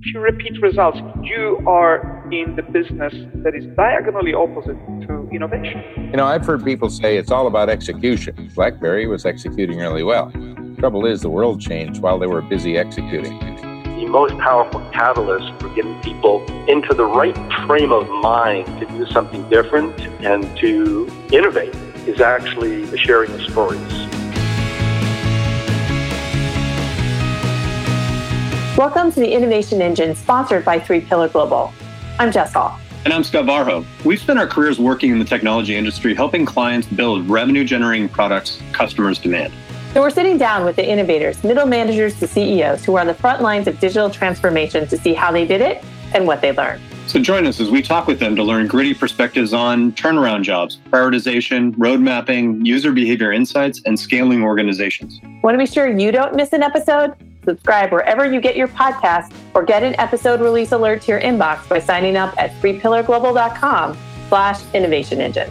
If you repeat results, you are in the business that is diagonally opposite to innovation. You know, I've heard people say it's all about execution. BlackBerry was executing really well. Trouble is, the world changed while they were busy executing. The most powerful catalyst for getting people into the right frame of mind to do something different and to innovate is actually the sharing of stories. Welcome to the Innovation Engine sponsored by Three Pillar Global. I'm Jess Hall. And I'm Scott Varho. We've spent our careers working in the technology industry, helping clients build revenue generating products customers demand. So we're sitting down with the innovators, middle managers to CEOs who are on the front lines of digital transformation to see how they did it and what they learned. So join us as we talk with them to learn gritty perspectives on turnaround jobs, prioritization, road mapping, user behavior insights, and scaling organizations. Want to be sure you don't miss an episode? Subscribe wherever you get your podcast or get an episode release alert to your inbox by signing up at 3pillarglobal.com slash innovation engine.